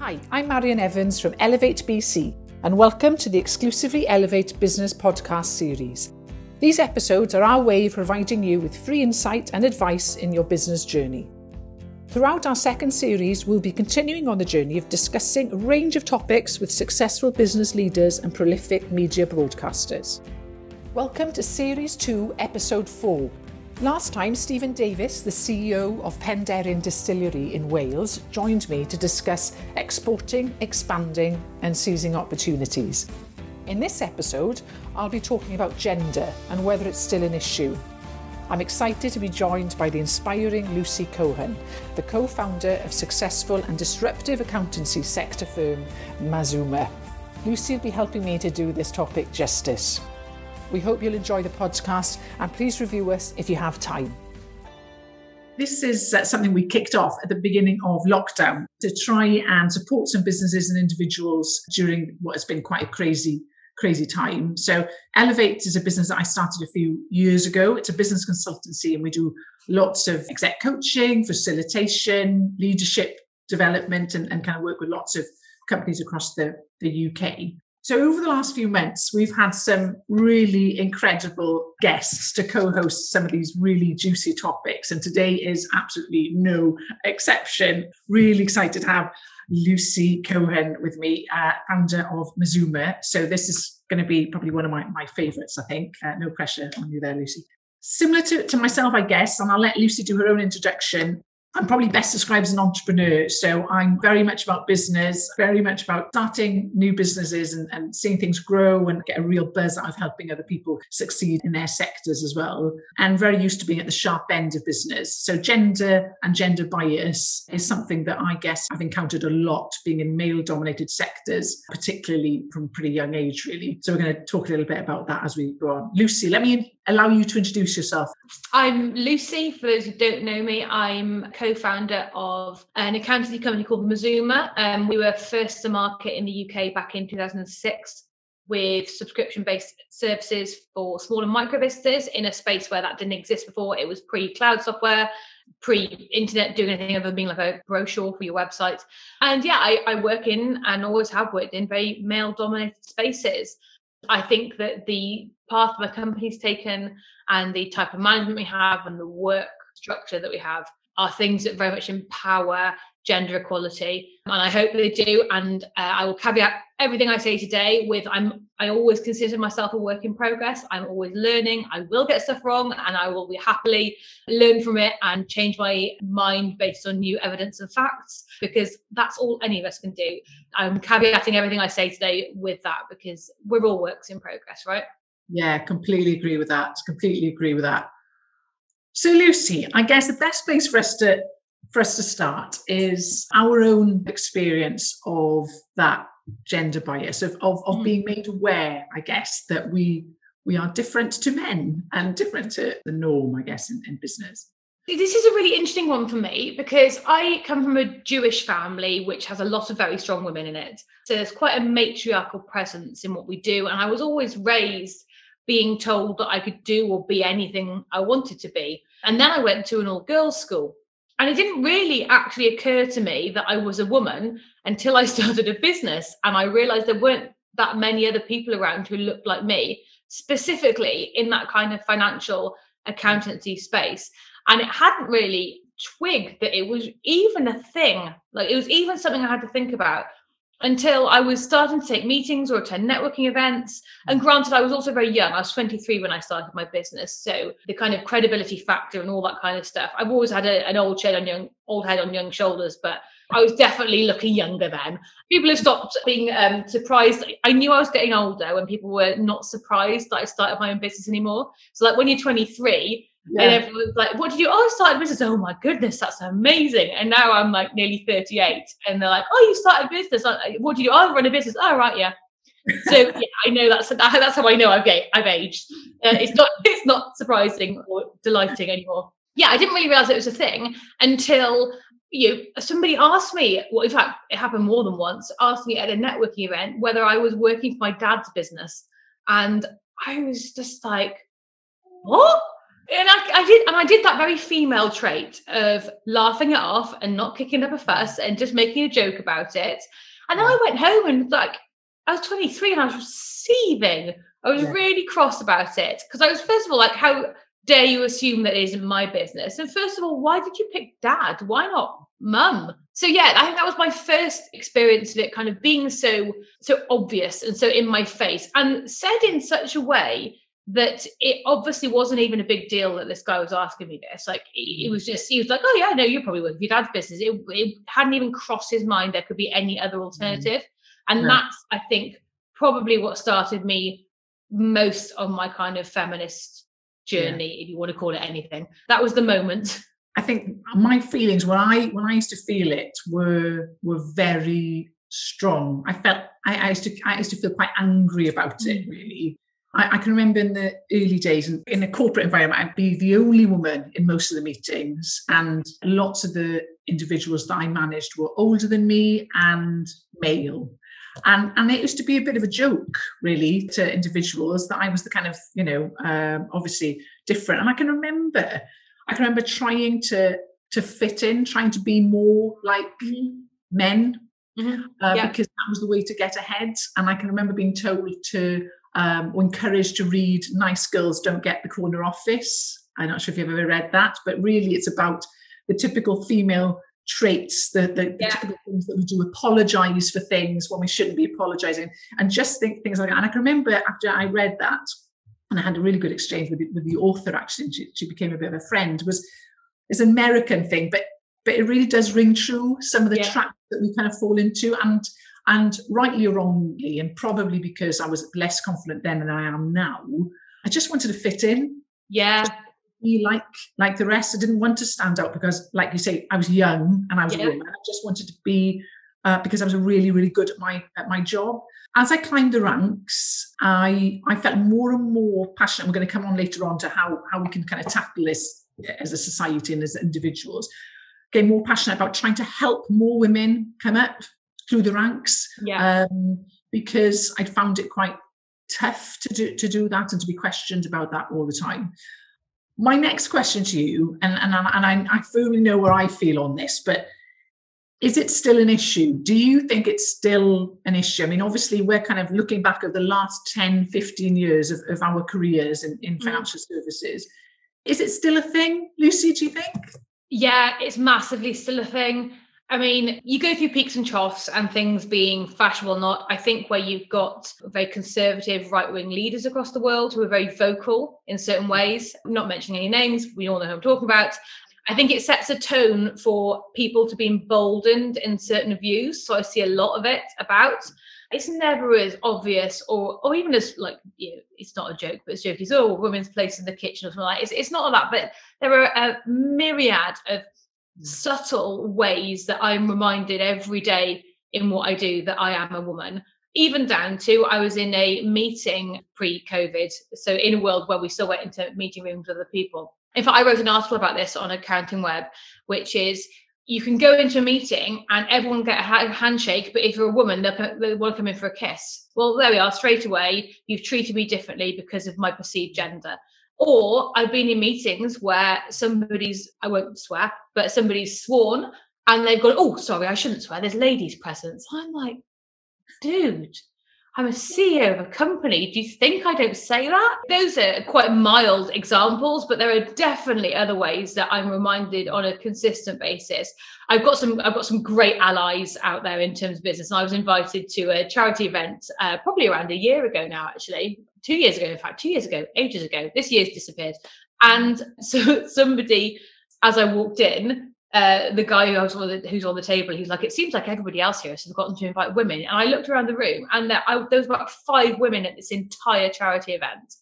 Hi, I'm Marion Evans from Elevate BC, and welcome to the exclusively Elevate Business podcast series. These episodes are our way of providing you with free insight and advice in your business journey. Throughout our second series, we'll be continuing on the journey of discussing a range of topics with successful business leaders and prolific media broadcasters. Welcome to Series 2, Episode 4 Last time, Stephen Davis, the CEO of Penderyn Distillery in Wales, joined me to discuss exporting, expanding, and seizing opportunities. In this episode, I'll be talking about gender and whether it's still an issue. I'm excited to be joined by the inspiring Lucy Cohen, the co founder of successful and disruptive accountancy sector firm Mazuma. Lucy will be helping me to do this topic justice. We hope you'll enjoy the podcast and please review us if you have time. This is uh, something we kicked off at the beginning of lockdown to try and support some businesses and individuals during what has been quite a crazy crazy time. So Elevate is a business that I started a few years ago. It's a business consultancy and we do lots of exec coaching, facilitation, leadership development and, and kind of work with lots of companies across the, the UK. So, over the last few months, we've had some really incredible guests to co host some of these really juicy topics. And today is absolutely no exception. Really excited to have Lucy Cohen with me, uh, founder of Mazuma. So, this is going to be probably one of my, my favorites, I think. Uh, no pressure on you there, Lucy. Similar to, to myself, I guess, and I'll let Lucy do her own introduction. I'm probably best described as an entrepreneur. So I'm very much about business, very much about starting new businesses and, and seeing things grow and get a real buzz out of helping other people succeed in their sectors as well. And very used to being at the sharp end of business. So gender and gender bias is something that I guess I've encountered a lot being in male dominated sectors, particularly from pretty young age, really. So we're going to talk a little bit about that as we go on. Lucy, let me allow you to introduce yourself. I'm Lucy. For those who don't know me, I'm co-founder of an accountancy company called Mazuma. Um, we were first to market in the UK back in 2006 with subscription-based services for small and micro businesses in a space where that didn't exist before. It was pre-cloud software, pre-internet doing anything other than being like a brochure for your website. And yeah, I, I work in and always have worked in very male-dominated spaces. I think that the path my company's taken and the type of management we have and the work structure that we have are things that very much empower gender equality. And i hope they do. And uh, i will caveat everything i say today with i'm i always consider myself a work in progress. I'm always learning. I will get stuff wrong and i will be happily learn from it and change my mind based on new evidence and facts because that's all any of us can do. I'm caveating everything i say today with that because we're all works in progress right? Yeah completely agree with that. Completely agree with that. So lucy i guess the best place for us to for us to start is our own experience of that gender bias of, of, of mm. being made aware i guess that we we are different to men and different to the norm i guess in, in business this is a really interesting one for me because I come from a Jewish family which has a lot of very strong women in it. So there's quite a matriarchal presence in what we do. And I was always raised being told that I could do or be anything I wanted to be. And then I went to an all girls school. And it didn't really actually occur to me that I was a woman until I started a business and I realized there weren't that many other people around who looked like me, specifically in that kind of financial accountancy space. And it hadn't really twigged that it was even a thing. Like it was even something I had to think about until I was starting to take meetings or attend networking events. And mm. granted, I was also very young. I was 23 when I started my business. So the kind of credibility factor and all that kind of stuff. I've always had a, an old head on young, old head on young shoulders, but I was definitely looking younger then. People have stopped being um, surprised. I knew I was getting older when people were not surprised that I started my own business anymore. So like when you're 23, yeah. And everyone's like, what did you? Oh, I started business. Oh my goodness, that's amazing. And now I'm like nearly 38. And they're like, oh, you started business. What did you do? Oh, I run a business. Oh, right, yeah. so yeah, I know that's that's how I know I've I've aged. Uh, it's not it's not surprising or delighting anymore. Yeah, I didn't really realize it was a thing until you know, somebody asked me. Well, in fact, it happened more than once. Asked me at a networking event whether I was working for my dad's business, and I was just like, what? and I, I, did and I did that very female trait of laughing it off and not kicking up a fuss and just making a joke about it. And then I went home and like I was 23 and I was seething. I was yeah. really cross about it because I was first of all like, how dare you assume that it isn't my business? And first of all, why did you pick dad? Why not mum? So yeah, I think that was my first experience of it kind of being so so obvious and so in my face and said in such a way that it obviously wasn't even a big deal that this guy was asking me this. Like it was just, he was like, "Oh yeah, no, you're probably working for your dad's business." It, it hadn't even crossed his mind there could be any other mm. alternative, and yeah. that's, I think, probably what started me most on my kind of feminist journey, yeah. if you want to call it anything. That was the moment. I think my feelings when I when I used to feel it were were very strong. I felt I, I used to I used to feel quite angry about it mm. really I, I, can remember in the early days in, in a corporate environment, I'd be the only woman in most of the meetings, and lots of the individuals that I managed were older than me and male. And, and it used to be a bit of a joke, really, to individuals that I was the kind of, you know, um, obviously different. And I can remember, I can remember trying to to fit in, trying to be more like mm-hmm. men, mm-hmm. Uh, yeah. because that was the way to get ahead. And I can remember being told to um, or encouraged to read Nice Girls Don't Get the Corner Office. I'm not sure if you've ever read that, but really it's about the typical female traits, the, the, yeah. the typical things that we do, apologize for things when we shouldn't be apologizing, and just think things like that. And I can remember after I read that, and I had a really good exchange with the, with the author actually, she, she became a bit of a friend, was it's an American thing, but but it really does ring true some of the yeah. traps that we kind of fall into. And and rightly or wrongly, and probably because I was less confident then than I am now, I just wanted to fit in. Yeah. Be like like the rest. I didn't want to stand out because, like you say, I was young and I was yeah. a woman. I just wanted to be uh, because I was really, really good at my at my job. As I climbed the ranks, I I felt more and more passionate. We're going to come on later on to how how we can kind of tackle this as a society and as individuals. Getting more passionate about trying to help more women come up through the ranks. Yeah. Um, because I found it quite tough to do to do that and to be questioned about that all the time. My next question to you, and and, and I, I fully know where I feel on this, but is it still an issue? Do you think it's still an issue? I mean, obviously, we're kind of looking back at the last 10, 15 years of, of our careers in, in mm. financial mm. services. Is it still a thing, Lucy, do you think? Yeah, it's massively still a thing. I mean, you go through peaks and troughs and things being fashionable or not. I think where you've got very conservative right wing leaders across the world who are very vocal in certain ways, not mentioning any names, we all know who I'm talking about. I think it sets a tone for people to be emboldened in certain views. So I see a lot of it about. It's never as obvious or or even as like you know, it's not a joke, but it's. It's oh, women's place in the kitchen or something like. It's it's not all that, but there are a myriad of subtle ways that I'm reminded every day in what I do that I am a woman. Even down to I was in a meeting pre COVID, so in a world where we still went into meeting rooms with other people. In fact, I wrote an article about this on Accounting Web, which is you can go into a meeting and everyone get a handshake, but if you're a woman, they want to come in for a kiss. Well, there we are, straight away. You've treated me differently because of my perceived gender. Or I've been in meetings where somebody's, I won't swear, but somebody's sworn and they've gone, oh, sorry, I shouldn't swear. There's ladies present. I'm like, dude, I'm a CEO of a company. Do you think I don't say that? Those are quite mild examples, but there are definitely other ways that I'm reminded on a consistent basis. I've got some I've got some great allies out there in terms of business. And I was invited to a charity event uh, probably around a year ago now, actually, two years ago, in fact, two years ago, ages ago. This year's disappeared. And so somebody, as I walked in, uh, the guy who was on the, who's on the table, he's like, it seems like everybody else here has forgotten to invite women. And I looked around the room, and there, I, there was about five women at this entire charity event.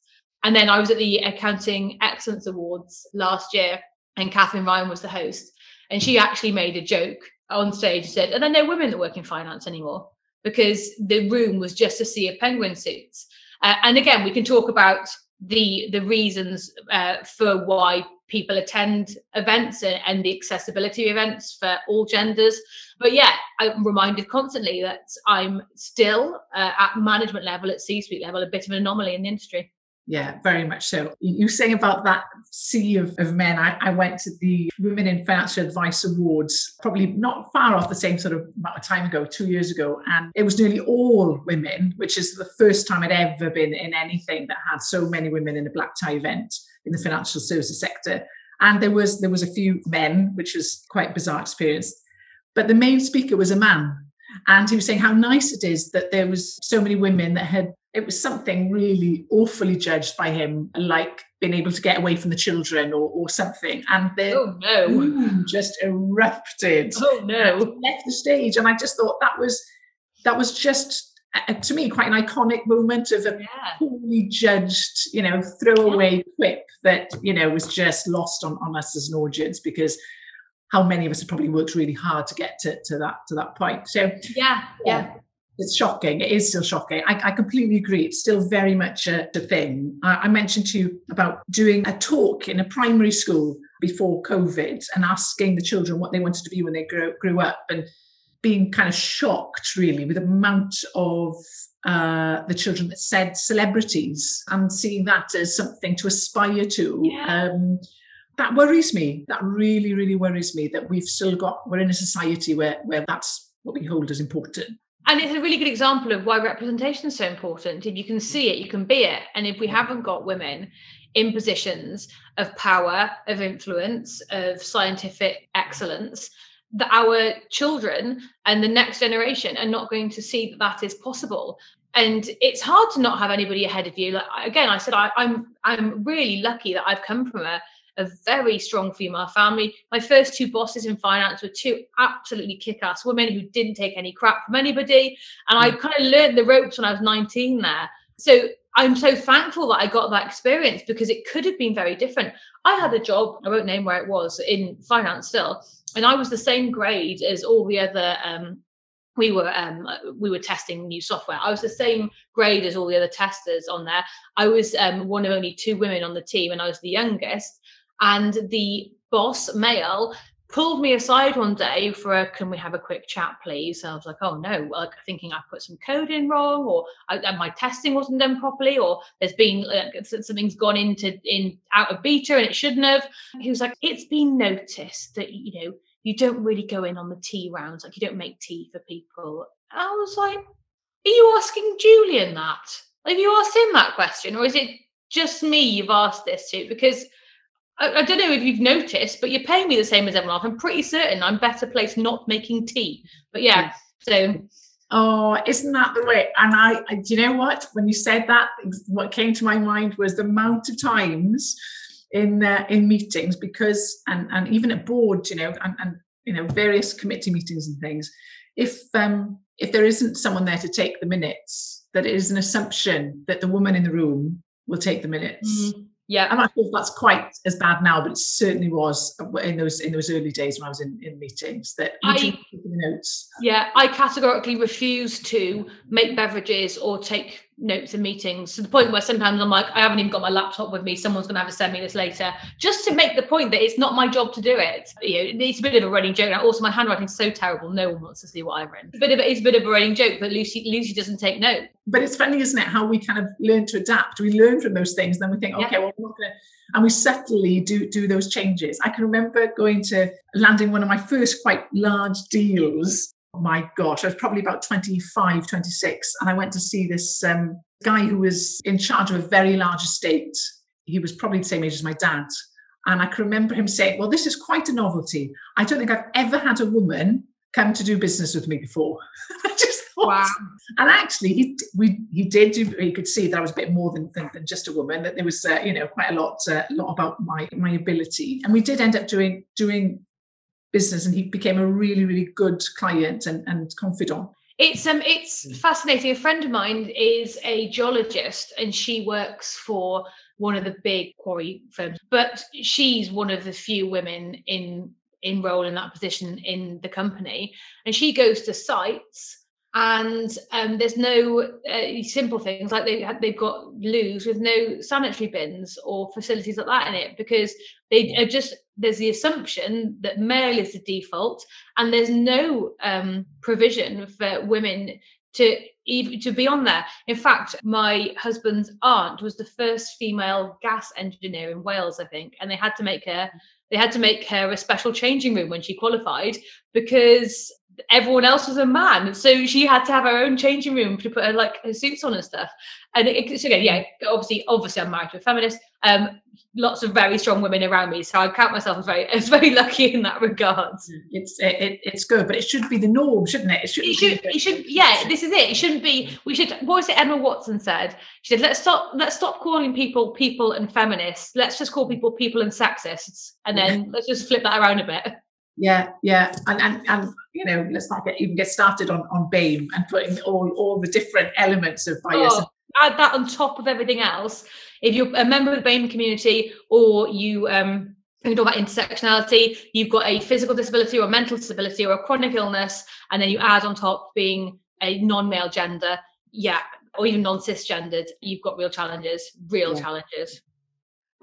And then I was at the Accounting Excellence Awards last year, and Catherine Ryan was the host, and she actually made a joke on stage. and Said, "Are there no women that work in finance anymore?" Because the room was just a sea of penguin suits. Uh, and again, we can talk about the the reasons uh, for why people attend events and, and, the accessibility events for all genders. But yeah, I'm reminded constantly that I'm still uh, at management level, at C-suite level, a bit of an anomaly in the industry. Yeah, very much so. You saying about that sea of, of men, I, I went to the Women in Financial Advice Awards, probably not far off the same sort of amount of time ago, two years ago, and it was nearly all women, which is the first time I'd ever been in anything that had so many women in a black tie event in the financial services sector. And there was there was a few men, which was quite bizarre experience. But the main speaker was a man. And he was saying how nice it is that there was so many women that had it was something really awfully judged by him, like being able to get away from the children or, or something. And then oh no, just erupted. Oh no, left the stage, and I just thought that was that was just uh, to me quite an iconic moment of a yeah. poorly judged, you know, throwaway yeah. quip that you know was just lost on, on us as an audience because how many of us have probably worked really hard to get to, to that to that point. So yeah, yeah it's shocking. It is still shocking. I, I completely agree. It's still very much a, a thing. I, I, mentioned to you about doing a talk in a primary school before COVID and asking the children what they wanted to be when they grew, grew up and being kind of shocked really with the amount of uh, the children that said celebrities and seeing that as something to aspire to. Yeah. Um, that worries me. That really, really worries me that we've still got, we're in a society where, where that's what we hold as important and it's a really good example of why representation is so important. If you can see it you can be it. And if we haven't got women in positions of power of influence of scientific excellence that our children and the next generation are not going to see that that is possible. And it's hard to not have anybody ahead of you. Like again i said I, i'm i'm really lucky that i've come from a a very strong female family. My first two bosses in finance were two absolutely kick ass women who didn't take any crap from anybody. And I mm. kind of learned the ropes when I was 19 there. So I'm so thankful that I got that experience because it could have been very different. I had a job, I won't name where it was, in finance still, and I was the same grade as all the other um, we were um, we were testing new software. I was the same grade as all the other testers on there. I was um, one of only two women on the team, and I was the youngest. And the boss, male, pulled me aside one day for a can we have a quick chat please? And i was like oh no like thinking i put some code in wrong or I, my testing wasn't done properly or there's been uh, something's gone into in out of beta and it shouldn't have. He was like it's been noticed that you know you don't really go in on the tea rounds like you don't make tea for people. And i was like are you asking julian that? Have you asked him that question or is it just me you've asked this to? Because I, I, don't know if you've noticed, but you're paying me the same as everyone else. I'm pretty certain I'm better placed not making tea. But yeah, so. Oh, isn't that the way? And I, I, do you know what? When you said that, what came to my mind was the amount of times in uh, in meetings because and and even at board, you know, and, and you know various committee meetings and things. If um if there isn't someone there to take the minutes, that it is an assumption that the woman in the room will take the minutes. Mm-hmm. Yeah, I'm not sure if that's quite as bad now, but it certainly was in those in those early days when I was in, in meetings. That I, take notes. Yeah, I categorically refuse to make beverages or take notes and meetings to the point where sometimes I'm like, I haven't even got my laptop with me. Someone's going to have to send me this later, just to make the point that it's not my job to do it. You know, it's a bit of a running joke. Now, also, my handwriting's so terrible, no one wants to see what I've written. It's a bit of a, it's a bit of a running joke but Lucy Lucy doesn't take note. But it's funny, isn't it? How we kind of learn to adapt. We learn from those things, then we think, okay, yeah. well, we're not going to and we subtly do do those changes. I can remember going to landing one of my first quite large deals my gosh, I was probably about 25, 26. And I went to see this um, guy who was in charge of a very large estate. He was probably the same age as my dad. And I can remember him saying, Well, this is quite a novelty. I don't think I've ever had a woman come to do business with me before. I just thought. Wow. And actually, he, we, he did, do, he could see that I was a bit more than, than, than just a woman, that there was, uh, you know, quite a lot, uh, a lot about my, my ability. And we did end up doing, doing business and he became a really really good client and, and confidant. It's um it's mm. fascinating. A friend of mine is a geologist and she works for one of the big quarry firms but she's one of the few women in in role in that position in the company. And she goes to sites and um, there's no uh, simple things like they they've got loos with no sanitary bins or facilities like that in it because they are just there's the assumption that male is the default and there's no um, provision for women to even to be on there. In fact, my husband's aunt was the first female gas engineer in Wales, I think, and they had to make her they had to make her a special changing room when she qualified because everyone else was a man. So she had to have her own changing room to put her like her suits on and stuff. And it, so again, yeah, obviously, obviously I'm married to a feminist. Um, lots of very strong women around me. So I count myself as very as very lucky in that regard. It's it, it's good, but it should be the norm, shouldn't it? It should it should, it should yeah, this is it. It shouldn't be we should what was it Emma Watson said? She said, let's stop let's stop calling people people and feminists. Let's just call people people and sexists. And then let's just flip that around a bit yeah yeah and, and and you know let's not get even get started on on BAME and putting all all the different elements of bias oh, add that on top of everything else if you're a member of the BAME community or you um talk about intersectionality, you've got a physical disability or a mental disability or a chronic illness, and then you add on top being a non-male gender, yeah, or even non-cisgendered, you've got real challenges, real yeah. challenges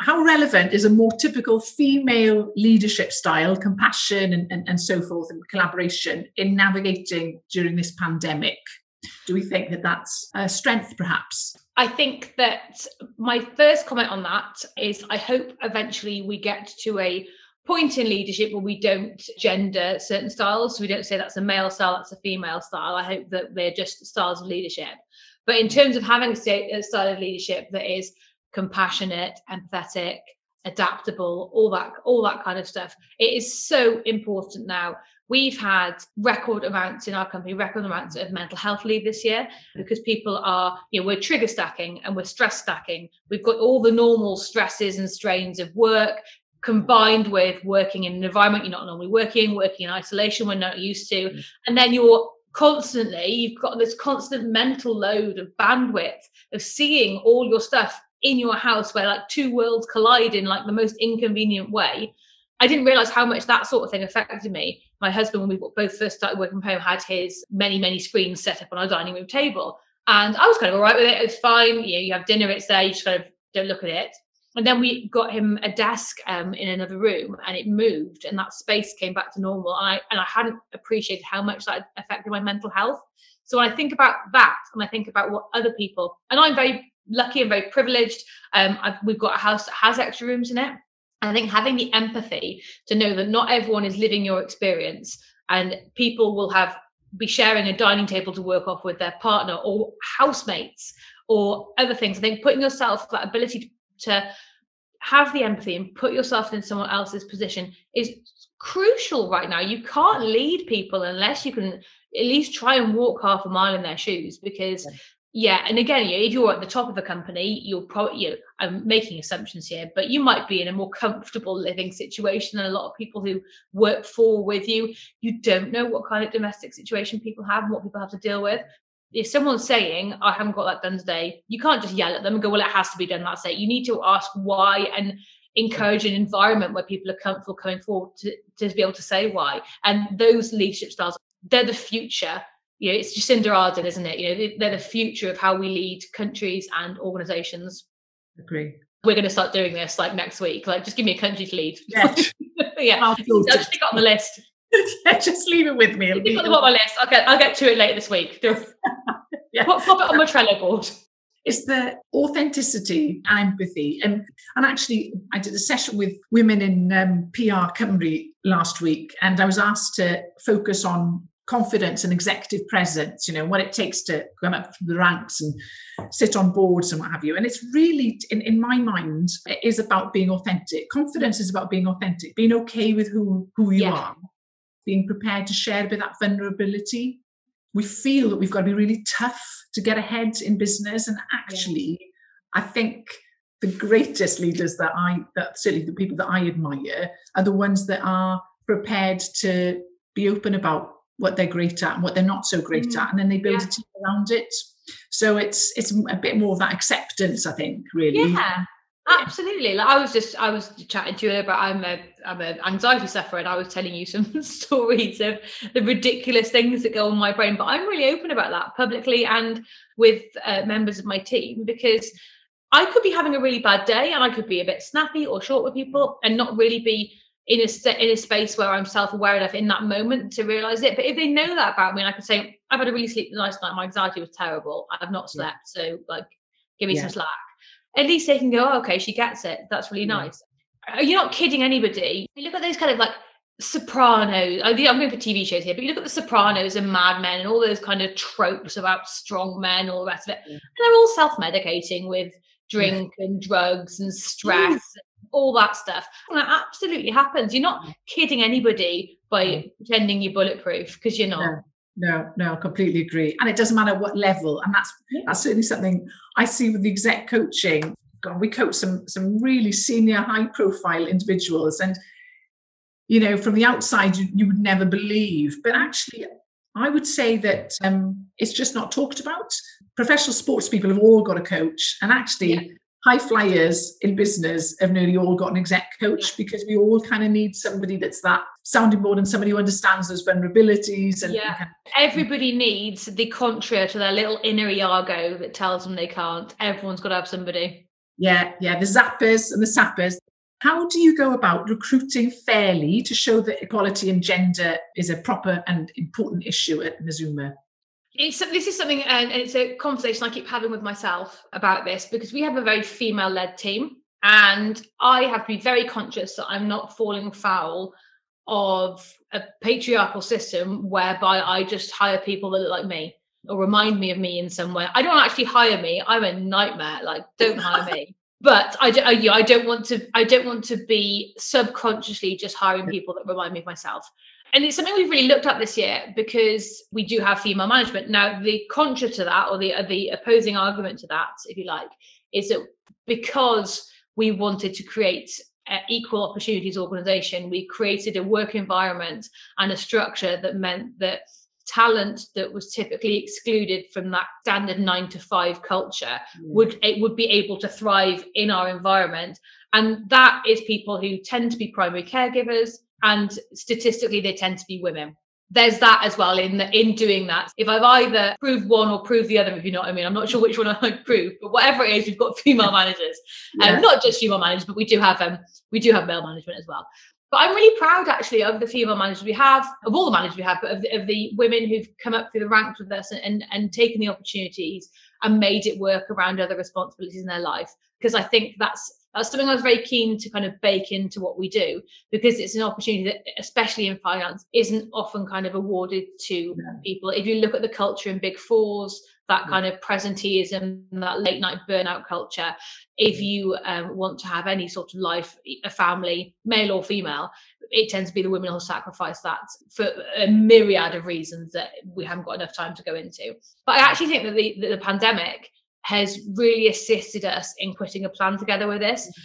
how relevant is a more typical female leadership style, compassion and, and, and so forth, and collaboration in navigating during this pandemic? Do we think that that's a strength, perhaps? I think that my first comment on that is I hope eventually we get to a point in leadership where we don't gender certain styles. So we don't say that's a male style, that's a female style. I hope that they're just styles of leadership. But in terms of having a style of leadership that is compassionate, empathetic, adaptable, all that, all that kind of stuff. It is so important now. We've had record amounts in our company, record amounts of mental health leave this year because people are, you know, we're trigger stacking and we're stress stacking. We've got all the normal stresses and strains of work combined with working in an environment you're not normally working, working in isolation we're not used to. Mm. And then you're constantly, you've got this constant mental load of bandwidth of seeing all your stuff in your house where like two worlds collide in like the most inconvenient way i didn't realize how much that sort of thing affected me. My husband when we both first started working from home had his many many screens set up on our dining room table. And i was kind of all right with it. It's fine. You know you have dinner it's there you just kind of don't look at it. And then we got him a desk um, in another room and it moved and that space came back to normal. And I, and I hadn't appreciated how much that affected my mental health. So when I think about that and I think about what other people, and I'm very lucky and very privileged. Um, I've, we've got a house that has extra rooms in it. I think having the empathy to know that not everyone is living your experience and people will have be sharing a dining table to work off with their partner or housemates or other things. I think putting yourself that ability to have the empathy and put yourself in someone else's position is crucial right now. You can't lead people unless you can at least try and walk half a mile in their shoes because yeah and again if you're at the top of a company you're probably you know, i'm making assumptions here but you might be in a more comfortable living situation than a lot of people who work for with you. You don't know what kind of domestic situation people have and what people have to deal with. If someone's saying i haven't got that done today you can't just yell at them and go well it has to be done that's it you need to ask why and encourage an environment where people are comfortable coming forward to, to be able to say why. And those leadership styles they're the future you know, it's Jacinda Ardern, isn't it? You know, they're the future of how we lead countries and organizations. Agree. We're going to start doing this like next week. Like, just give me a country to lead. Yeah, yeah. I'll, just stick it on the list. yeah, just leave it with me. It'll be on my list. I'll get, I'll get to it later this week. yeah. Pop, pop it on my Trello board. It's the authenticity and empathy. And, and actually, I did a session with women in um, PR Cymru last week, and I was asked to focus on confidence and executive presence, you know, what it takes to come up through the ranks and sit on boards and what have you. And it's really, in, in my mind, it is about being authentic. Confidence is about being authentic, being okay with who, who you yeah. are, being prepared to share a bit of that vulnerability. We feel that we've got to be really tough to get ahead in business. And actually, yeah. I think the greatest leaders that I, that certainly the people that I admire, are the ones that are prepared to be open about what they're great at and what they're not so great mm. at and then they build yeah. a team around it so it's it's a bit more of that acceptance i think really yeah absolutely like i was just i was chatting to you about i'm a i'm an anxiety sufferer and i was telling you some stories of the ridiculous things that go on my brain but i'm really open about that publicly and with uh, members of my team because i could be having a really bad day and i could be a bit snappy or short with people and not really be in a in a space where I'm self-aware enough in that moment to realize it. But if they know that about me, and I can say I've had a really sleepless night, my anxiety was terrible. I've not slept, yeah. so like give me yeah. some slack. At least they can go, oh, okay, she gets it. That's really yeah. nice. You're not kidding anybody. You look at those kind of like Sopranos. I'm going for TV shows here, but you look at the Sopranos and Mad Men and all those kind of tropes about strong men, all the rest of it, and they're all self-medicating with drink and drugs and stress all that stuff. And that absolutely happens. You're not kidding anybody by pretending you're bulletproof because you're not. No. No, no, completely agree. And it doesn't matter what level. And that's yeah. that's certainly something I see with the exec coaching. God, we coach some some really senior, high profile individuals. And you know, from the outside, you, you would never believe. But actually, I would say that um, it's just not talked about. Professional sports people have all got a coach, and actually, yeah high flyers in business have nearly all got an exec coach because we all kind of need somebody that's that sounding board and somebody who understands those vulnerabilities and yeah. and everybody needs the contra to their little inner Iago that tells them they can't. Everyone's got to have somebody. Yeah yeah the zappers and the sappers. How do you go about recruiting fairly to show that equality and gender is a proper and important issue at Mazuma? It's this is something and it's a conversation i keep having with myself about this because we have a very female led team and i have to be very conscious that i'm not falling foul of a patriarchal system whereby i just hire people that look like me or remind me of me in some way. I don't actually hire me. I'm a nightmare. Like don't hire me. But I, I, I don't want to i don't want to be subconsciously just hiring people that remind me of myself and it's something we've really looked at this year because we do have female management. Now, the contra to that, or the uh, the opposing argument to that, if you like, is that because we wanted to create an equal opportunities organization, we created a work environment and a structure that meant that talent that was typically excluded from that standard nine to five culture would it would be able to thrive in our environment and that is people who tend to be primary caregivers and statistically they tend to be women there's that as well in the, in doing that. If I've either proved one or proved the other, if you know what I mean, I'm not sure which one I prove, but whatever it is, we've got female managers, and yeah. um, not just female managers, but we do have um we do have male management as well. But I'm really proud actually of the female managers we have, of all the managers we have, but of the, of the women who've come up through the ranks with us and, and and taken the opportunities and made it work around other responsibilities in their life. Because I think that's that's something I was very keen to kind of bake into what we do because it's an opportunity that, especially in finance, isn't often kind of awarded to yeah. people. If you look at the culture in big fours, that kind of presenteeism, that late night burnout culture, if you um, want to have any sort of life, a family, male or female, it tends to be the women who'll sacrifice that for a myriad of reasons that we haven't got enough time to go into. But I actually think that the, that the pandemic has really assisted us in putting a plan together with this mm-hmm.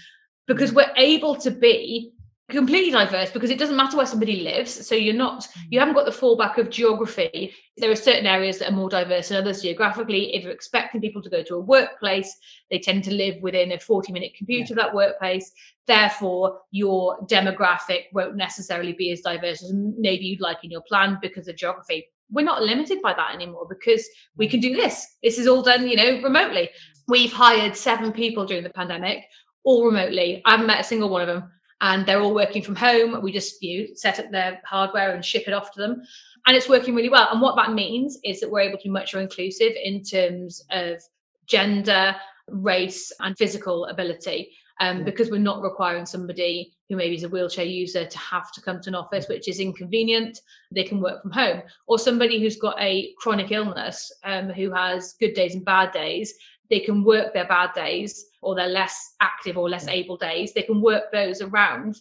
because we're able to be completely diverse because it doesn't matter where somebody lives. So you're not you mm-hmm. haven't got the fallback of geography. There are certain areas that are more diverse than others geographically. If you're expecting people to go to a workplace they tend to live within a 40 minute commute yeah. of that workplace. Therefore your demographic won't necessarily be as diverse as maybe you'd like in your plan because of geography we're not limited by that anymore because we mm. can do this. This is all done, you know, remotely. We've hired seven people during the pandemic, all remotely. I haven't met a single one of them, and they're all working from home. We just you know, set up their hardware and ship it off to them, and it's working really well. And what that means is that we're able to be much more inclusive in terms of gender, race, and physical ability um, because we're not requiring somebody who maybe is a wheelchair user to have to come to an office, which is inconvenient. They can work from home. Or somebody who's got a chronic illness, um, who has good days and bad days, they can work their bad days or their less active or less able days. They can work those around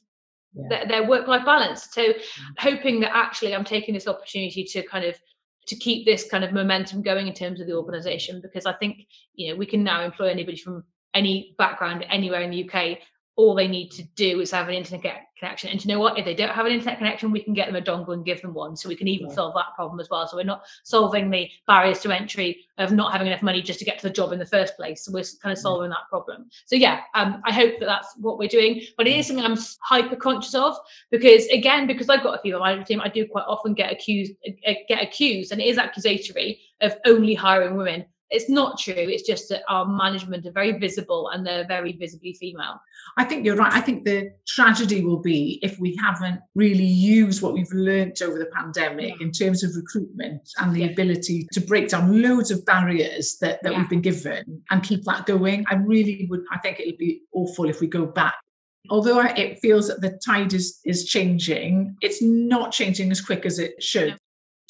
yeah. their, their work-life balance. So, mm-hmm. hoping that actually I'm taking this opportunity to kind of to keep this kind of momentum going in terms of the organization because I think you know we can now employ anybody from any background anywhere in the UK, all they need to do is have an internet connection. And you know what? If they don't have an internet connection, we can get them a dongle and give them one. So we can even yeah. solve that problem as well. So we're not solving the barriers to entry of not having enough money just to get to the job in the first place. So we're kind of solving that problem. So yeah, um, I hope that that's what we're doing. But it is something I'm hyper conscious of because again, because I've got a female management team, I do quite often get accused, uh, get accused, and it is accusatory of only hiring women It's not true. It's just that our management are very visible and they're very visibly female. I think you're right. I think the tragedy will be if we haven't really used what we've learnt over the pandemic yeah. in terms of recruitment and the yeah. ability to break down loads of barriers that, that yeah. we've been given and keep that going. I really would, I think it'll be awful if we go back although it feels that the tide is is changing, it's not changing as quick as it should.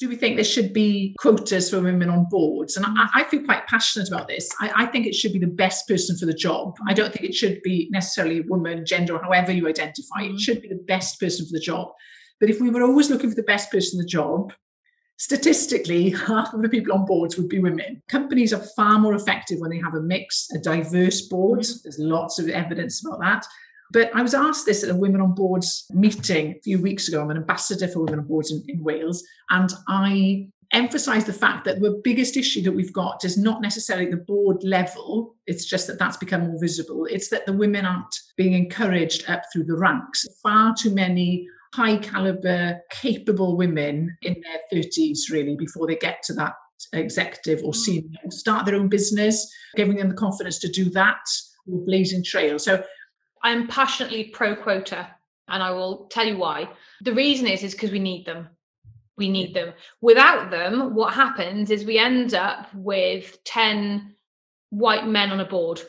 Do we think there should be quotas for women on boards? And I, I feel quite passionate about this. I, I, think it should be the best person for the job. I don't think it should be necessarily a woman, gender, or however you identify. It mm-hmm. should be the best person for the job. But if we were always looking for the best person for the job, statistically, half of the people on boards would be women. Companies are far more effective when they have a mix, a diverse board. Mm-hmm. There's lots of evidence about that. But I was asked this at a Women on Boards meeting a few weeks ago. I'm an ambassador for Women on Boards in, in Wales. And I emphasize the fact that the biggest issue that we've got is not necessarily the board level. It's just that that's become more visible. It's that the women aren't being encouraged up through the ranks. Far too many high caliber capable women in their 30s really before they get to that executive or mm. senior start their own business giving them the confidence to do that with blazing trail. So I'm passionately pro quota, and I will tell you why. The reason is is because we need them. We need them. Without them, what happens is we end up with 10 white men on a board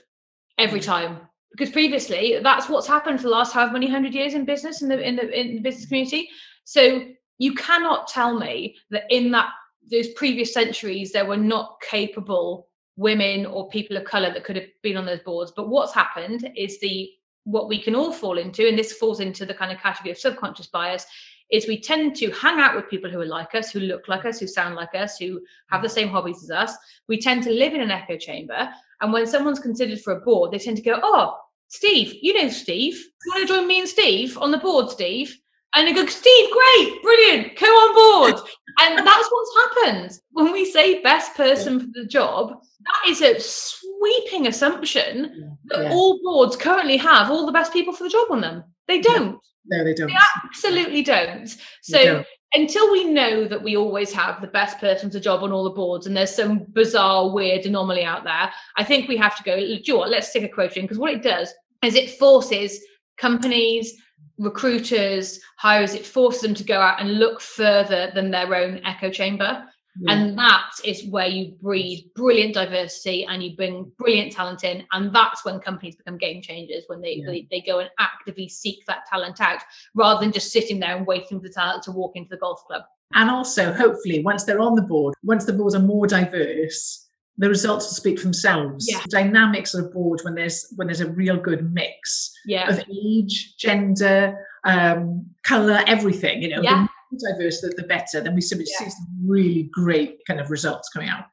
every time. Because previously, that's what's happened for the last however many hundred years in business in the in the in the business community. So you cannot tell me that in that those previous centuries there were not capable women or people of color that could have been on those boards. But what's happened is the what we can all fall into, and this falls into the kind of category of subconscious bias, is we tend to hang out with people who are like us, who look like us, who sound like us, who have the same hobbies as us. We tend to live in an echo chamber. And when someone's considered for a board, they tend to go, Oh, Steve, you know Steve. Do you want to join me and Steve on the board, Steve? And they go, Steve, great, brilliant, come on board. and that's what's happened. When we say best person for the job, that is a sweeping assumption that yeah. all boards currently have all the best people for the job on them. They don't. No, they don't. They absolutely don't. So don't. until we know that we always have the best person for the job on all the boards and there's some bizarre, weird anomaly out there, I think we have to go, do you know what, let's stick a quote in because what it does is it forces companies, recruiters, hires, it forces them to go out and look further than their own echo chamber. Yeah. And that is where you breed brilliant diversity and you bring brilliant talent in. And that's when companies become game changers, when they, yeah. they, they, go and actively seek that talent out rather than just sitting there and waiting for the talent to walk into the golf club. And also, hopefully, once they're on the board, once the boards are more diverse, the results will speak for themselves. Yeah. Dynamics of a board when there's when there's a real good mix yeah. of age, gender, um, color, everything. You know, yeah the more diverse, the, the better, then we simply yeah. see some really great kind of results coming out.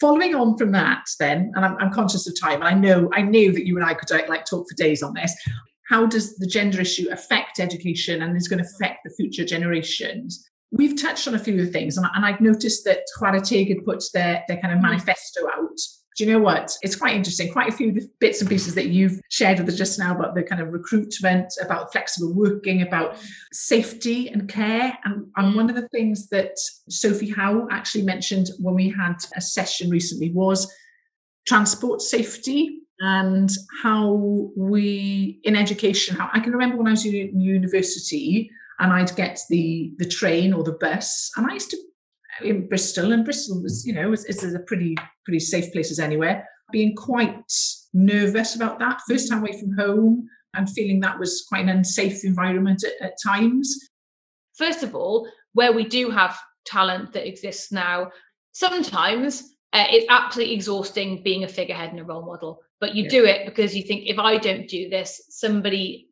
Following on from that, then, and I'm, I'm conscious of time, and I know I knew that you and I could like talk for days on this. How does the gender issue affect education and is going to affect the future generations? We've touched on a few of the things, and, and I've noticed that Chwarae Teg had put their, their kind of mm. manifesto out do you know what? It's quite interesting. Quite a few bits and pieces that you've shared with us just now about the kind of recruitment, about flexible working, about safety and care. And, and one of the things that Sophie Howe actually mentioned when we had a session recently was transport safety and how we in education how i can remember when i was in university and i'd get the the train or the bus and i used to in Bristol, and Bristol was, you know, is, is a pretty pretty safe place as anywhere. Being quite nervous about that first time away from home and feeling that was quite an unsafe environment at, at times. First of all, where we do have talent that exists now, sometimes uh, it's absolutely exhausting being a figurehead and a role model. But you yeah. do it because you think if I don't do this, somebody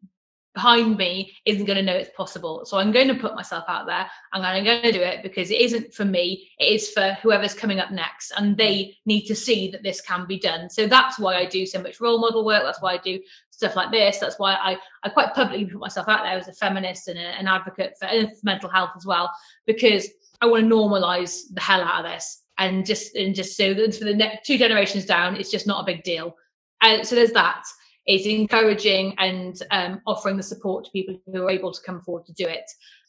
behind me isn't going to know it's possible. So I'm going to put myself out there and I'm going to do it because it isn't for me, it is for whoever's coming up next. And they need to see that this can be done. So that's why I do so much role model work. That's why I do stuff like this. That's why I, I quite publicly put myself out there as a feminist and a, an advocate for mental health as well, because I want to normalize the hell out of this. And just and just so that for the next two generations down, it's just not a big deal. And so there's that is encouraging and um, offering the support to people who are able to come forward to do it.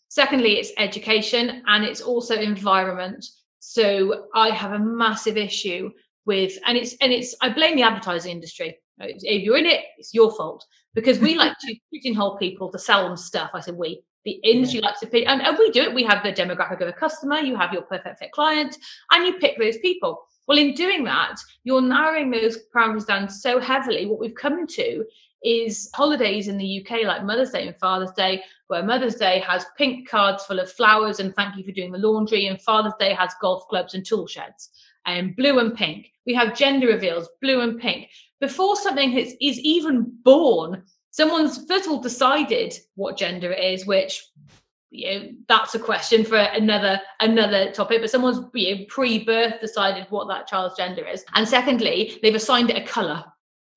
Secondly, it's education and it's also environment. So I have a massive issue with and it's and it's i blame the advertising industry if you're in it it's your fault because we like to pigeonhole people to sell them stuff i said we the industry yeah. likes to pick and, and we do it we have the demographic of a customer you have your perfect fit client and you pick those people well in doing that you're narrowing those parameters down so heavily what we've come to is holidays in the UK like Mother's Day and Father's Day, where Mother's Day has pink cards full of flowers and thank you for doing the laundry, and Father's Day has golf clubs and tool sheds and blue and pink. We have gender reveals, blue and pink. Before something is, is even born, someone's first of all decided what gender it is, which you know that's a question for another another topic but someone's you know, pre-birth decided what that child's gender is. And secondly they've assigned it a color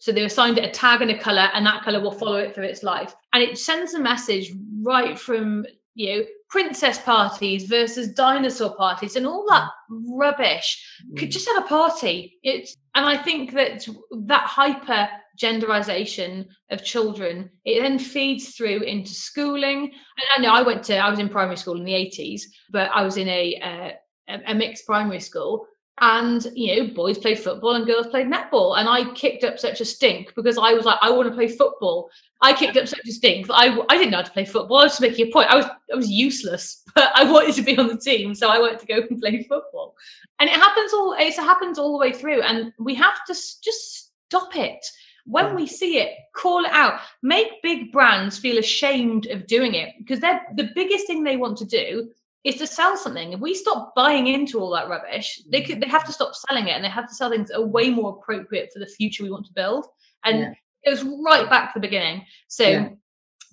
so they've assigned it a tag and a color and that color will follow it through its life. And it sends a message right from you know princess parties versus dinosaur parties and all that rubbish could mm. just have a party. It's and i think that that hyper genderization of children it then feeds through into schooling. And i know i went to i was in primary school in the 80s but i was in a uh, a mixed primary school and you know boys played football and girls played netball. And i kicked up such a stink because i was like i want to play football. I kicked up such a stink that i, I didn't know how to play football. I was just making a point i was i was useless but i wanted to be on the team so i wanted to go and play football. And it happens all it happens all the way through and we have to just stop it. When mm. we see it call it out. Make big brands feel ashamed of doing it because they're the biggest thing they want to do is to sell something. If we stop buying into all that rubbish, they could they have to stop selling it and they have to sell things that are way more appropriate for the future we want to build. And yeah. it goes right back to the beginning. So yeah.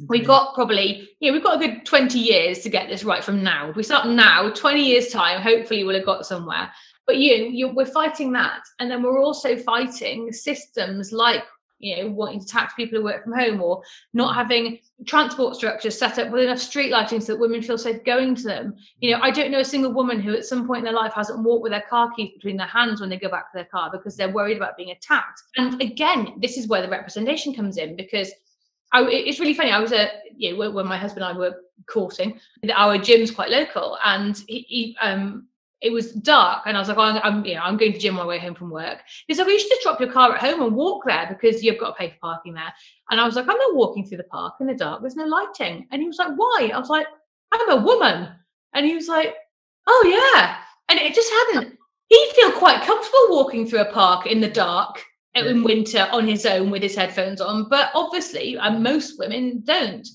we've mm-hmm. got probably, yeah, we've got a good 20 years to get this right from now. If we start now, 20 years time, hopefully we'll have got somewhere. But you, you we're fighting that. And then we're also fighting systems like you know wanting to tax people who work from home or not mm. having transport structures set up with enough street lighting so that women feel safe going to them you know i don't know a single woman who at some point in their life hasn't walked with their car keys between their hands when they go back to their car because they're worried about being attacked and again this is where the representation comes in because I, it's really funny. I was a you know when my husband and I were courting, our gym's quite local, and he, he um it was dark and I was like, oh, I'm, I'm, you know, I'm going to gym my way home from work. He's like, well, you should just drop your car at home and walk there because you've got to pay for parking there. And I was like, I'm not walking through the park in the dark. There's no lighting. And he was like, why? I was like, I'm a woman. And he was like, oh yeah. And it just hadn't. He'd feel quite comfortable walking through a park in the dark in winter on his own with his headphones on, but obviously, and most women don't.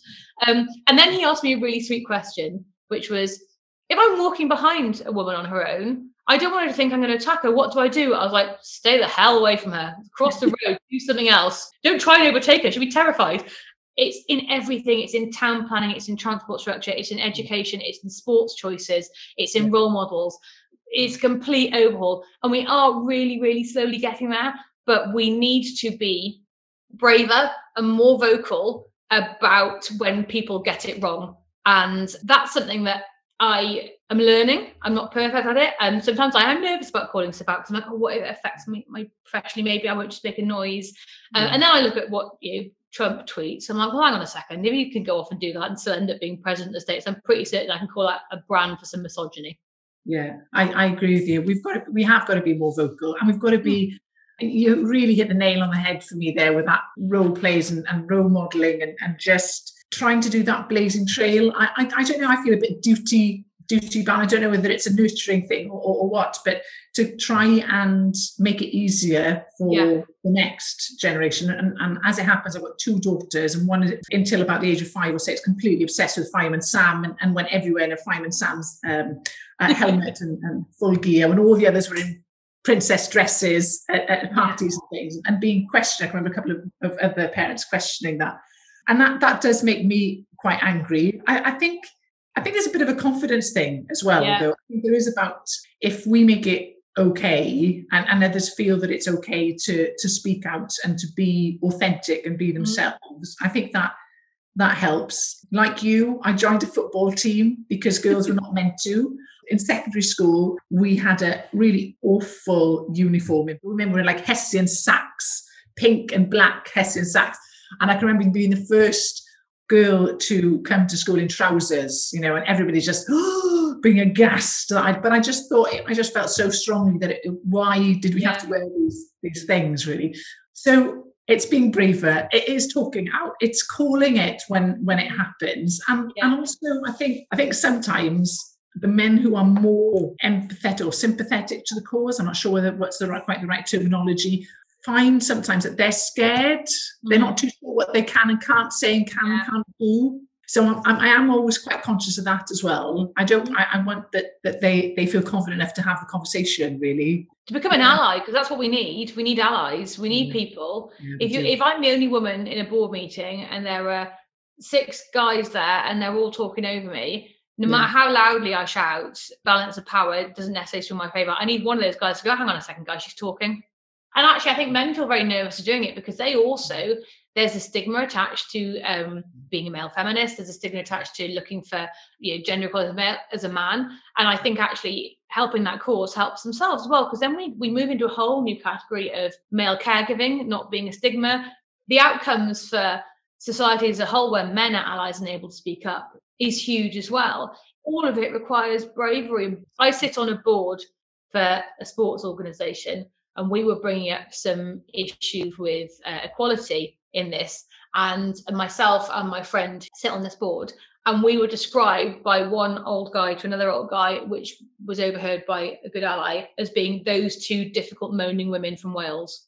Um, and then he asked me a really sweet question, which was, if I'm walking behind a woman on her own, I don't want her to think I'm going to attack her. What do I do? I was like, stay the hell away from her. Cross the road, do something else. Don't try and overtake her. She'll be terrified. It's in everything. It's in town planning. It's in transport structure. It's in education. It's in sports choices. It's in role models. It's complete overhaul. And we are really, really slowly getting there. But we need to be braver and more vocal about when people get it wrong. And that's something that I am learning. I'm not perfect at it. And sometimes I am nervous about calling stuff out because I'm like, oh, what if it affects me my professionally? Maybe I won't just make a noise. Um, yeah. And then I look at what you know, Trump tweets. I'm like, well, hang on a second. Maybe you can go off and do that and still end up being president of the States. I'm pretty certain I can call that a brand for some misogyny. Yeah, I, I agree with you. We've got to, we have got to be more vocal and we've got to be hmm. you really hit the nail on the head for me there with that role plays and, and role modeling and, and just trying to do that blazing trail. I, I, I don't know. I feel a bit duty duty bound. I don't know whether it's a nurturing thing or, or, what, but to try and make it easier for yeah. the next generation. And, and, as it happens, I've got two daughters, and one until about the age of five or six, completely obsessed with Fireman Sam and, and went everywhere in a Fireman Sam's um, uh, helmet and, and, full gear, when all the others were in princess dresses at, at parties yeah. and things, and being questioned. I remember a couple of, of other parents questioning that and that that does make me quite angry. I, I think I think there's a bit of a confidence thing as well. Yeah. Though I think there is about if we make it okay and, and others feel that it's okay to to speak out and to be authentic and be mm-hmm. themselves. Mm-hmm. I think that that helps. Like you, I joined a football team because girls were not meant to. In secondary school, we had a really awful uniform. Remember, we were like Hessian sacks, pink and black Hessian sacks. And I can remember being the first girl to come to school in trousers, you know, and everybody's just, oh, being aghast. But I just thought, I just felt so strongly that it, why did we yeah. have to wear these these things really? So it's being braver. It is talking out. It's calling it when when it happens, and yeah. and also I think I think sometimes the men who are more empathetic or sympathetic to the cause, I'm not sure whether what's the right, quite the right terminology, find sometimes that they're scared. Mm-hmm. They're not too sure what they can and can't say and can yeah. and can't do. So I'm, I am always quite conscious of that as well. I don't. I, I, want that that they they feel confident enough to have the conversation. Really to become an ally because that's what we need. We need allies. We need people. Yeah, if you if I'm the only woman in a board meeting and there are six guys there and they're all talking over me, no matter how loudly I shout, balance of power doesn't necessarily swing my favour. I need one of those guys to go, hang on a second, guys, she's talking. And actually, I think men feel very nervous doing it because they also, there's a stigma attached to um, being a male feminist. There's a stigma attached to looking for you know, gender equality as a man. And I think actually helping that cause helps themselves as well because then we, we move into a whole new category of male caregiving not being a stigma. The outcomes for society as a whole, where men are allies and able to speak up, is huge as well. All of it requires bravery. I sit on a board for a sports organisation, and we were bringing up some issues with uh, equality in this. And myself and my friend sit on this board, and we were described by one old guy to another old guy, which was overheard by a good ally, as being those two difficult moaning women from Wales.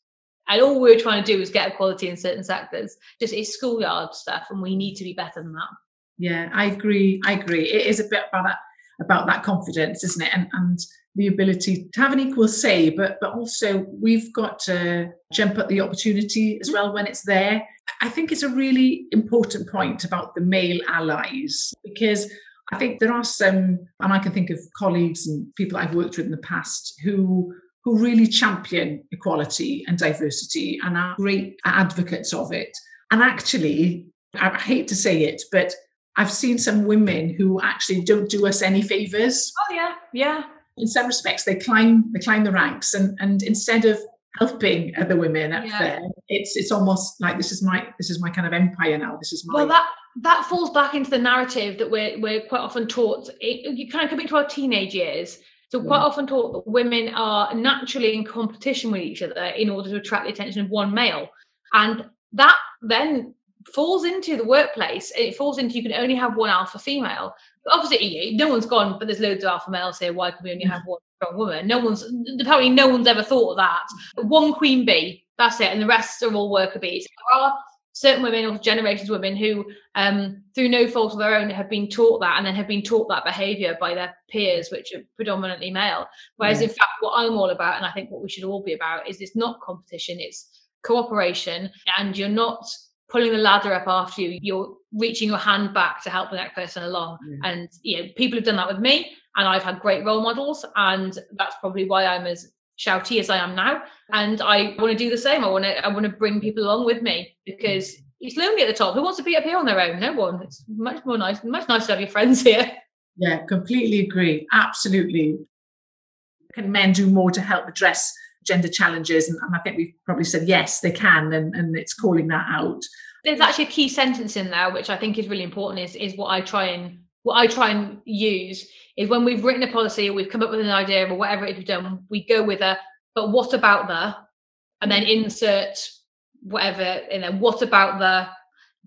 And all we were trying to do was get equality in certain sectors. Just it's schoolyard stuff, and we need to be better than that. Yeah, I agree. I agree. It is a bit about that about that confidence, isn't it? And and the ability to have an equal say, but but also we've got to jump at the opportunity as well when it's there. I think it's a really important point about the male allies because I think there are some, and I can think of colleagues and people I've worked with in the past who who really champion equality and diversity and are great advocates of it. And actually, I hate to say it, but I've seen some women who actually don't do us any favors. Oh yeah, yeah. In some respects, they climb they climb the ranks, and and instead of helping other women up yeah. there, it's it's almost like this is my this is my kind of empire now. This is my. Well, that that falls back into the narrative that we're we're quite often taught. It, you kind of come into our teenage years. So quite yeah. often taught that women are naturally in competition with each other in order to attract the attention of one male, and that then falls into the workplace. It falls into you can only have one alpha female. But obviously, no one's gone, but there's loads of alpha males here. Why can we only have one strong woman? No one's apparently no one's ever thought of that. One queen bee, that's it, and the rest are all worker bees. There are certain women or generations of women who, um, through no fault of their own, have been taught that and then have been taught that behaviour by their peers, which are predominantly male. Whereas, in fact, what I'm all about, and I think what we should all be about, is it's not competition, it's cooperation, and you're not pulling the ladder up after you you're reaching your hand back to help the next person along. Yeah. and you know people have done that with me and i've had great role models and that's probably why i'm as shouty as i am now. And i want to do the same. I want to i want to bring people along with me because mm. it's lonely at the top. Who wants to be up here on their own? No one. It's much more nice much nicer to have your friends here. Yeah completely agree. Absolutely. Can men do more to help address gender challenges. And, and, I think we've probably said yes, they can, and, and it's calling that out. There's actually a key sentence in there which I think is really important. Is is what I try and what I try and use is when we've written a policy or we've come up with an idea or whatever it is we've done, we go with a but what about the and then insert whatever and then what about the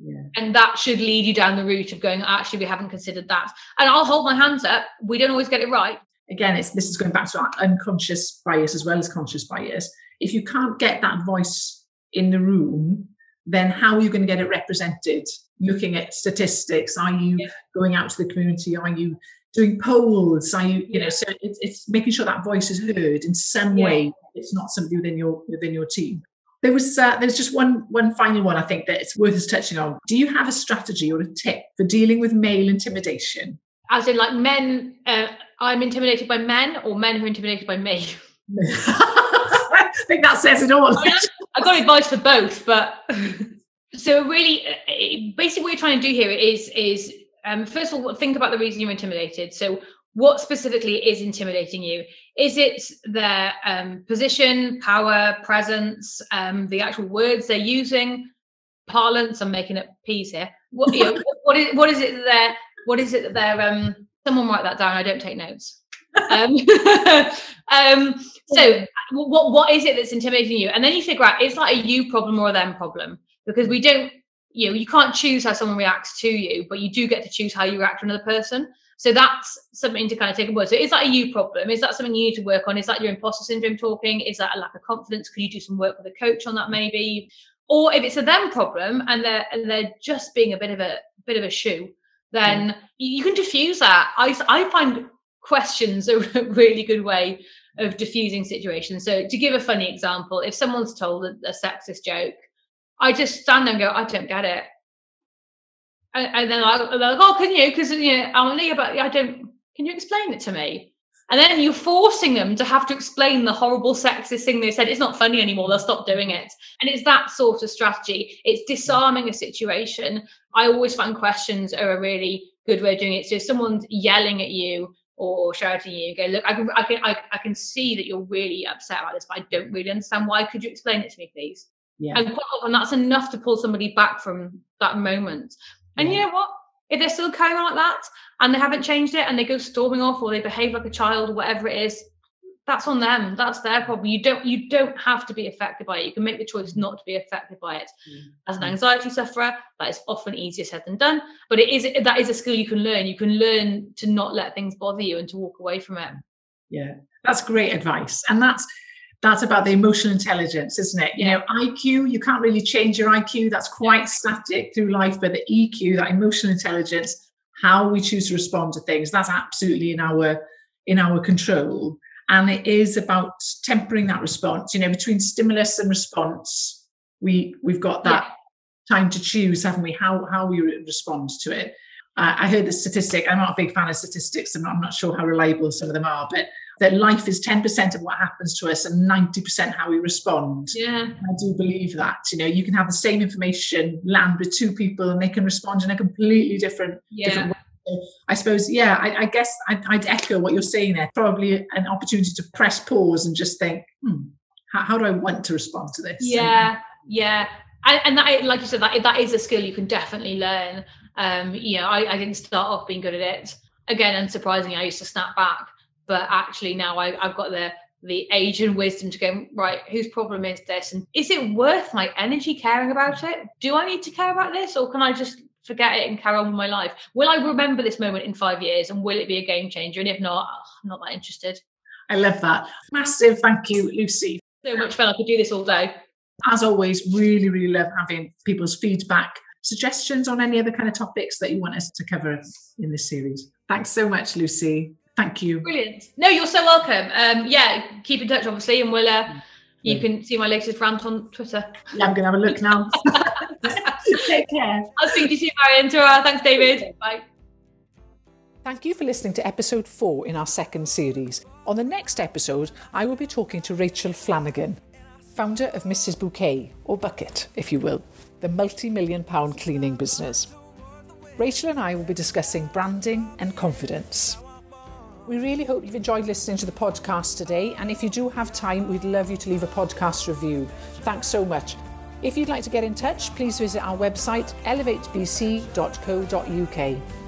yeah. And that should lead you down the route of going, actually, we haven't considered that. And I'll hold my hands up. We don't always get it right again, it's this is going back to our unconscious bias as well as conscious bias. If you can't get that voice in the room, then how are you going to get it represented? Looking at statistics, are you yeah. going out to the community? Are you doing polls? Are you, you know, so it's, it's making sure that voice is heard in some yeah. way. It's not somebody within your within your team. There was uh, there's just one one final one I think that it's worth us touching on. Do you have a strategy or a tip for dealing with male intimidation? As in, like men, uh, I'm intimidated by men or men who are intimidated by me? I think that says it all. I've got advice for both, but so really, uh, basically, what you're trying to do here is is um, first of all think about the reason you're intimidated. So, what specifically is intimidating you? Is it their um, position, power, presence, um, the actual words they're using, parlance? I'm making up peas here. What, you know, what is what is it that they're what is it that they're um, Someone write that down. I don't take notes. um, um, so what what is it that's intimidating you? And then you figure out it's like a you problem or a them problem because we don't you know you can't choose how someone reacts to you, but you do get to choose how you react to another person. So that's something to kind of take a word. So is that a you problem? Is that something you need to work on? Is that your imposter syndrome talking? Is that a lack of confidence? Could you do some work with a coach on that maybe? Or if it's a them problem and they're and they're just being a bit of a bit of a shoe, then mm. yeah. you can diffuse that. I I find questions are a really good way of diffusing situations. So to give a funny example, if someone's told a, a sexist joke, I just stand there and go, I don't get it and, and then I, they're like, oh, can you? Because you know, I'm like, but I don't. Can you explain it to me? And then you're forcing them to have to explain the horrible sexist thing they said. It's not funny anymore. They'll stop doing it. And it's that sort of strategy. It's disarming a situation. I always find questions are a really good way of doing it. So if someone's yelling at you or shouting at you, go, look, I can, I can, I, I can see that you're really upset about this, but I don't really understand why. Could you explain it to me, please? Yeah. And quite often that's enough to pull somebody back from that moment. And yeah. you know what? If they're still carrying on like that and they haven't changed it and they go storming off or they behave like a child or whatever it is, that's on them. That's their problem. You don't you don't have to be affected by it. You can make the choice not to be affected by it. Mm. As an anxiety sufferer, that is often easier said than done. But it is that is a skill you can learn. You can learn to not let things bother you and to walk away from it. Yeah, that's great advice. And that's that's about the emotional intelligence, isn't it? You know, IQ, you can't really change your IQ. That's quite static through life, but the EQ, that emotional intelligence, how we choose to respond to things, that's absolutely in our in our control. And it is about tempering that response. You know, between stimulus and response, we we've got that yeah. time to choose, haven't we? How how we respond to it. Uh, I heard the statistic. I'm not a big fan of statistics, and I'm not sure how reliable some of them are, but that life is 10% of what happens to us and 90% how we respond. Yeah. I do believe that. You know, you can have the same information land with two people and they can respond in a completely different, yeah. different way. I suppose, yeah, I, I guess I'd, I'd, echo what you're saying there. Probably an opportunity to press pause and just think, hmm, how, how do I want to respond to this? Yeah, and, yeah. And, and that, like you said, that, that is a skill you can definitely learn. Um, you know, I, I didn't start off being good at it. Again, unsurprisingly, I used to snap back but actually now I, I've got the the age and wisdom to go right whose problem is this? And is it worth my energy caring about it? Do i need to care about this or can i just forget it and carry on with my life? Will i remember this moment in five years and will it be a game changer? And if not i'm not that interested. I love that. Massive thank you lucy. So much fun. I could do this all day. As always really really love having people's feedback suggestions on any other kind of topics that you want us to cover in this series. Thanks so much lucy Thank you. Brilliant. No, you're so welcome. Um, yeah, keep in touch, obviously, and we'll. Uh, you can see my latest rant on Twitter. Yeah, I'm going to have a look now. Take care. I'll speak to you soon, Marion. Thanks, David. Bye. Thank you for listening to episode four in our second series. On the next episode, I will be talking to Rachel Flanagan, founder of Mrs. Bouquet, or Bucket, if you will, the multi million pound cleaning business. Rachel and I will be discussing branding and confidence. We really hope you've enjoyed listening to the podcast today. And if you do have time, we'd love you to leave a podcast review. Thanks so much. If you'd like to get in touch, please visit our website elevatebc.co.uk.